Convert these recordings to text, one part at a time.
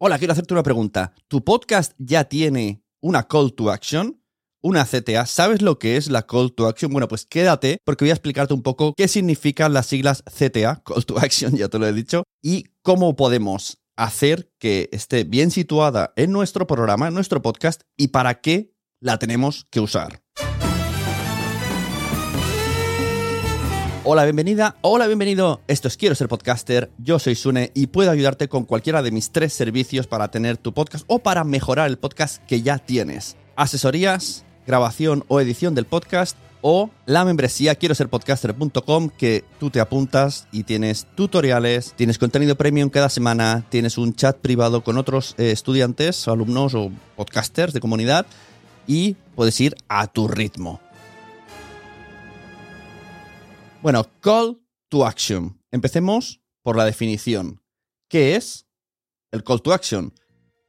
Hola, quiero hacerte una pregunta. ¿Tu podcast ya tiene una call to action? Una CTA. ¿Sabes lo que es la call to action? Bueno, pues quédate porque voy a explicarte un poco qué significan las siglas CTA, call to action, ya te lo he dicho, y cómo podemos hacer que esté bien situada en nuestro programa, en nuestro podcast, y para qué la tenemos que usar. Hola, bienvenida. Hola, bienvenido. Esto es Quiero ser podcaster. Yo soy Sune y puedo ayudarte con cualquiera de mis tres servicios para tener tu podcast o para mejorar el podcast que ya tienes. Asesorías, grabación o edición del podcast o la membresía quiero ser podcaster.com que tú te apuntas y tienes tutoriales, tienes contenido premium cada semana, tienes un chat privado con otros eh, estudiantes, alumnos o podcasters de comunidad y puedes ir a tu ritmo. Bueno, call to action. Empecemos por la definición. ¿Qué es el call to action?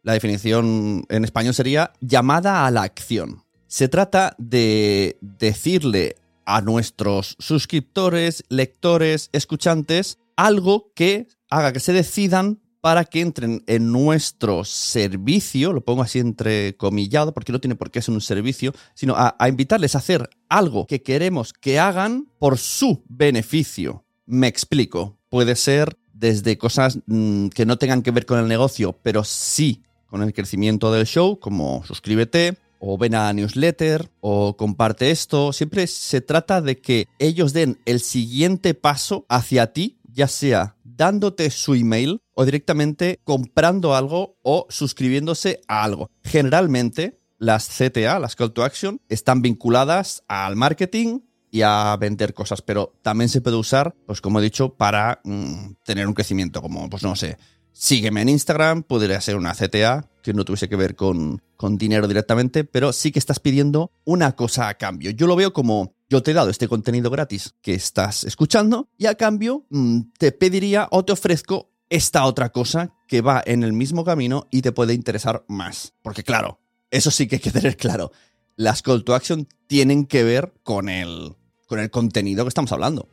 La definición en español sería llamada a la acción. Se trata de decirle a nuestros suscriptores, lectores, escuchantes, algo que haga que se decidan para que entren en nuestro servicio, lo pongo así entrecomillado porque no tiene por qué ser un servicio, sino a, a invitarles a hacer algo que queremos que hagan por su beneficio. Me explico. Puede ser desde cosas mm, que no tengan que ver con el negocio, pero sí con el crecimiento del show, como suscríbete, o ven a newsletter, o comparte esto. Siempre se trata de que ellos den el siguiente paso hacia ti, ya sea dándote su email o directamente comprando algo o suscribiéndose a algo. Generalmente, las CTA, las Call to Action, están vinculadas al marketing y a vender cosas, pero también se puede usar, pues como he dicho, para mm, tener un crecimiento, como, pues no sé, sígueme en Instagram, podría ser una CTA que no tuviese que ver con, con dinero directamente, pero sí que estás pidiendo una cosa a cambio. Yo lo veo como yo te he dado este contenido gratis que estás escuchando y a cambio mm, te pediría o te ofrezco esta otra cosa que va en el mismo camino y te puede interesar más. Porque claro, eso sí que hay que tener claro. Las call to action tienen que ver con el, con el contenido que estamos hablando.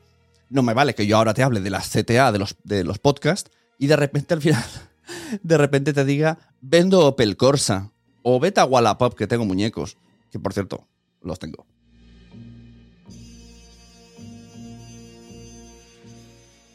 No me vale que yo ahora te hable de las CTA, de los, de los podcasts, y de repente al final, de repente te diga, vendo Opel Corsa, o vete a Wallapop que tengo muñecos, que por cierto, los tengo.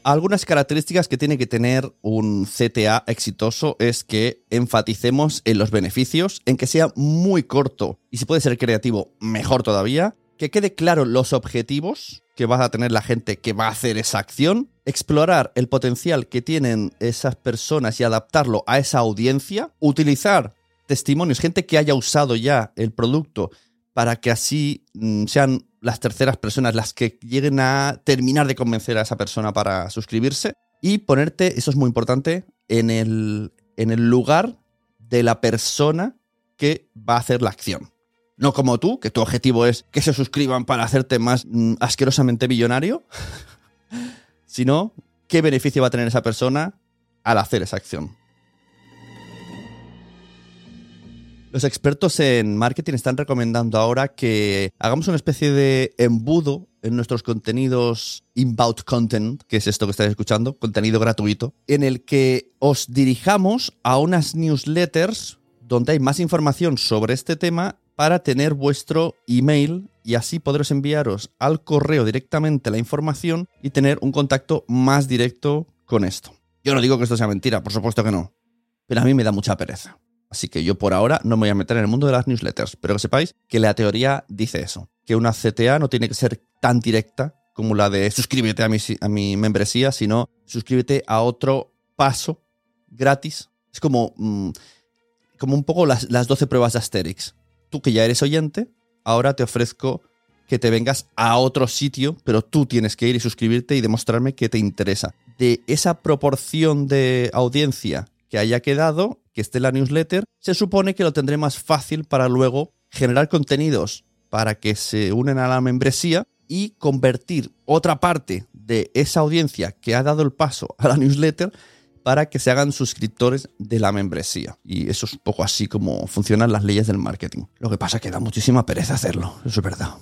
Algunas características que tiene que tener un CTA exitoso es que enfaticemos en los beneficios, en que sea muy corto y si puede ser creativo, mejor todavía, que quede claro los objetivos que va a tener la gente que va a hacer esa acción, explorar el potencial que tienen esas personas y adaptarlo a esa audiencia, utilizar testimonios, gente que haya usado ya el producto para que así mm, sean las terceras personas las que lleguen a terminar de convencer a esa persona para suscribirse y ponerte, eso es muy importante, en el, en el lugar de la persona que va a hacer la acción. No como tú, que tu objetivo es que se suscriban para hacerte más mm, asquerosamente millonario, sino qué beneficio va a tener esa persona al hacer esa acción. Los expertos en marketing están recomendando ahora que hagamos una especie de embudo en nuestros contenidos inbound content, que es esto que estáis escuchando, contenido gratuito, en el que os dirijamos a unas newsletters donde hay más información sobre este tema para tener vuestro email y así podréis enviaros al correo directamente la información y tener un contacto más directo con esto. Yo no digo que esto sea mentira, por supuesto que no, pero a mí me da mucha pereza. Así que yo por ahora no me voy a meter en el mundo de las newsletters, pero que sepáis que la teoría dice eso, que una CTA no tiene que ser tan directa como la de suscríbete a mi, a mi membresía, sino suscríbete a otro paso gratis. Es como, mm, como un poco las, las 12 pruebas de Asterix. Tú que ya eres oyente, ahora te ofrezco que te vengas a otro sitio, pero tú tienes que ir y suscribirte y demostrarme que te interesa. de esa proporción de audiencia que haya quedado, que esté la newsletter, se supone que lo tendré más fácil para luego generar contenidos para que se unen a la membresía y convertir otra parte de esa audiencia que ha dado el paso a la newsletter para que se hagan suscriptores de la membresía. Y eso es un poco así como funcionan las leyes del marketing. Lo que pasa es que da muchísima pereza hacerlo, eso es verdad.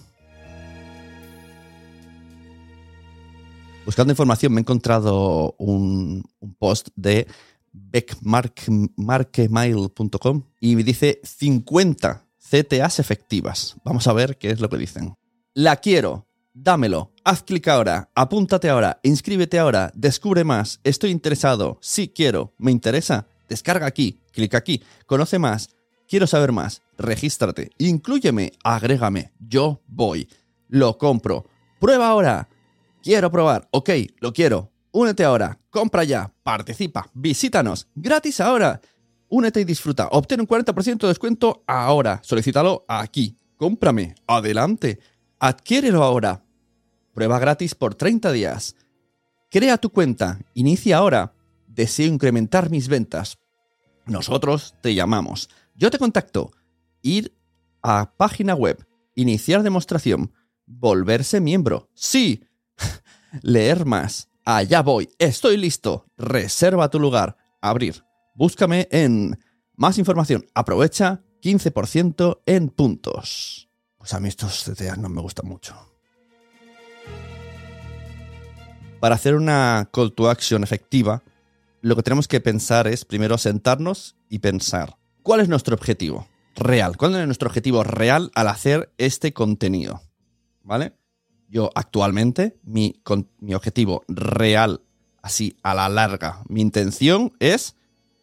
Buscando información me he encontrado un, post de beckmarkemail.com y dice 50 CTAs efectivas. Vamos a ver qué es lo que dicen. La quiero, dámelo, haz clic ahora, apúntate ahora, inscríbete ahora, descubre más, estoy interesado, sí quiero, me interesa, descarga aquí, clic aquí, conoce más, quiero saber más, regístrate, inclúyeme, agrégame, yo voy, lo compro, prueba ahora, quiero probar, ok, lo quiero, únete ahora, compra ya, participa, visítanos, gratis ahora. Únete y disfruta. Obtén un 40% de descuento ahora. Solicítalo aquí. Cómprame. Adelante. Adquiérelo ahora. Prueba gratis por 30 días. Crea tu cuenta. Inicia ahora. Deseo incrementar mis ventas. Nosotros te llamamos. Yo te contacto. Ir a página web. Iniciar demostración. Volverse miembro. Sí. Leer más. Allá voy. Estoy listo. Reserva tu lugar. Abrir. Búscame en más información. Aprovecha 15% en puntos. Pues a mí estos CTAs no me gustan mucho. Para hacer una call to action efectiva, lo que tenemos que pensar es primero sentarnos y pensar, ¿cuál es nuestro objetivo real? ¿Cuál es nuestro objetivo real al hacer este contenido? ¿Vale? Yo actualmente, mi, mi objetivo real, así a la larga, mi intención es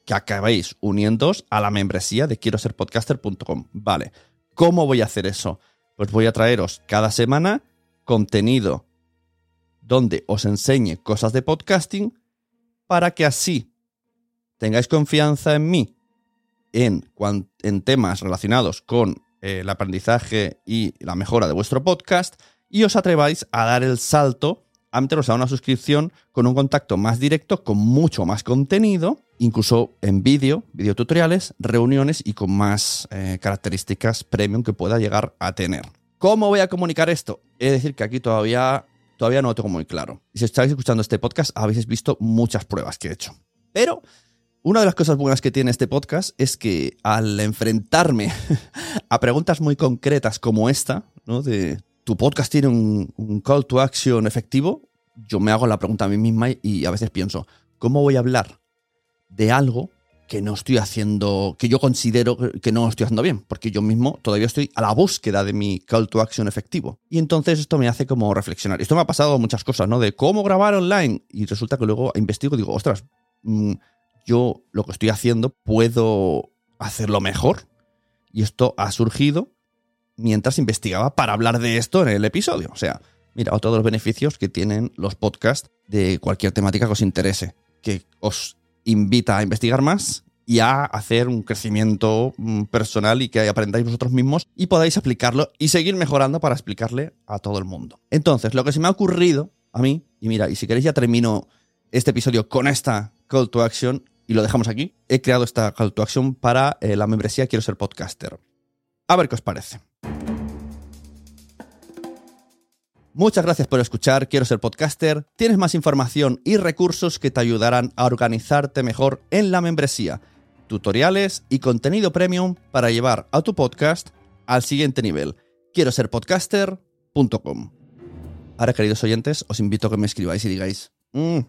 que acabéis uniéndoos a la membresía de quiero ser podcaster.com. Vale, ¿cómo voy a hacer eso? Pues voy a traeros cada semana contenido donde os enseñe cosas de podcasting para que así tengáis confianza en mí en, en temas relacionados con eh, el aprendizaje y la mejora de vuestro podcast y os atreváis a dar el salto a meteros a una suscripción con un contacto más directo, con mucho más contenido incluso en vídeo, videotutoriales, reuniones y con más eh, características premium que pueda llegar a tener. ¿Cómo voy a comunicar esto? Es decir, que aquí todavía, todavía no lo tengo muy claro. Y si estáis escuchando este podcast, habéis visto muchas pruebas que he hecho. Pero una de las cosas buenas que tiene este podcast es que al enfrentarme a preguntas muy concretas como esta, ¿no? De tu podcast tiene un, call to action efectivo, yo me hago la pregunta a mí misma y a veces pienso, ¿cómo voy a hablar de algo que no estoy haciendo, que yo considero que no estoy haciendo bien, porque yo mismo todavía estoy a la búsqueda de mi call to action efectivo. Y entonces esto me hace como reflexionar. Esto me ha pasado muchas cosas, ¿no? De cómo grabar online. Y resulta que luego investigo y digo, ostras, mm, yo lo que estoy haciendo puedo hacerlo mejor. Y esto ha surgido mientras investigaba para hablar de esto en el episodio. O sea, mira, todos los beneficios que tienen los podcasts de cualquier temática que os interese. Que os invita a investigar más y a hacer un crecimiento mm, personal y que aprendáis vosotros mismos y podáis aplicarlo y seguir mejorando para explicarle a todo el mundo. Entonces, lo que se me ha ocurrido a mí, y mira, y si queréis ya termino este episodio con esta call to action y lo dejamos aquí, he creado esta call to action para eh, la membresía Quiero ser podcaster. A ver qué os parece. Muchas gracias por escuchar, quiero ser podcaster. Tienes más información y recursos que te ayudarán a organizarte mejor en la membresía, tutoriales y contenido premium para llevar a tu podcast al siguiente nivel. Quiero ser podcaster.com. Ahora, queridos oyentes, os invito a que me escribáis y digáis, mm,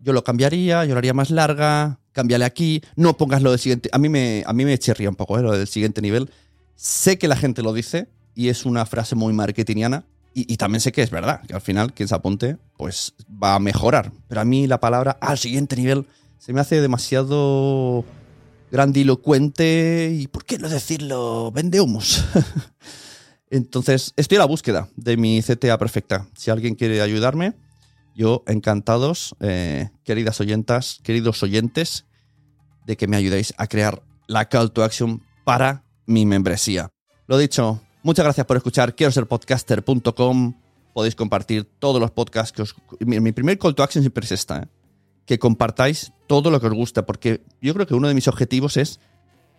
yo lo cambiaría, yo lo haría más larga, cámbiale aquí, no pongas lo del siguiente. A mí me, a mí me un poco ¿eh? lo del siguiente nivel. Sé que la gente lo dice y es una frase muy marketingiana, y, también sé que es verdad, que al final quien se apunte, pues va a mejorar. Pero a mí la palabra al siguiente nivel se me hace demasiado grandilocuente y, ¿por qué no decirlo? Vende humos. Entonces, estoy a la búsqueda de mi CTA perfecta. Si alguien quiere ayudarme, yo encantados, eh, queridas oyentas, queridos oyentes, de que me ayudéis a crear la call to action para mi membresía. Lo dicho, Muchas gracias por escuchar quiero ser podcaster.com. podéis compartir todos los podcasts que os... Mi, primer call to action siempre es esta, ¿eh? que compartáis todo lo que os gusta, porque yo creo que uno de mis objetivos es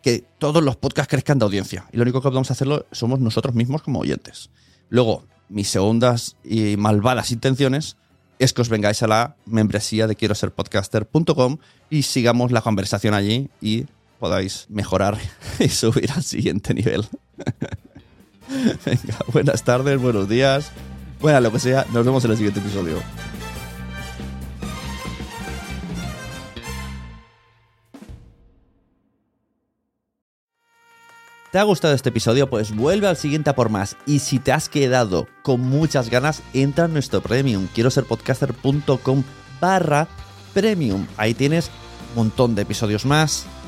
que todos los podcasts crezcan de audiencia. Y lo único que podemos hacerlo somos nosotros mismos como oyentes. Luego, mis segundas y malvadas intenciones es que os vengáis a la membresía de quiero ser podcaster.com y sigamos la conversación allí y podáis mejorar y subir al siguiente nivel. Venga, buenas tardes, buenos días, buena lo que sea. Nos vemos en el siguiente episodio. ¿Te ha gustado este episodio? Pues vuelve al siguiente a por más. Y si te has quedado con muchas ganas, entra en nuestro premium. Quiero ser podcaster.com barra premium. Ahí tienes un montón de episodios más,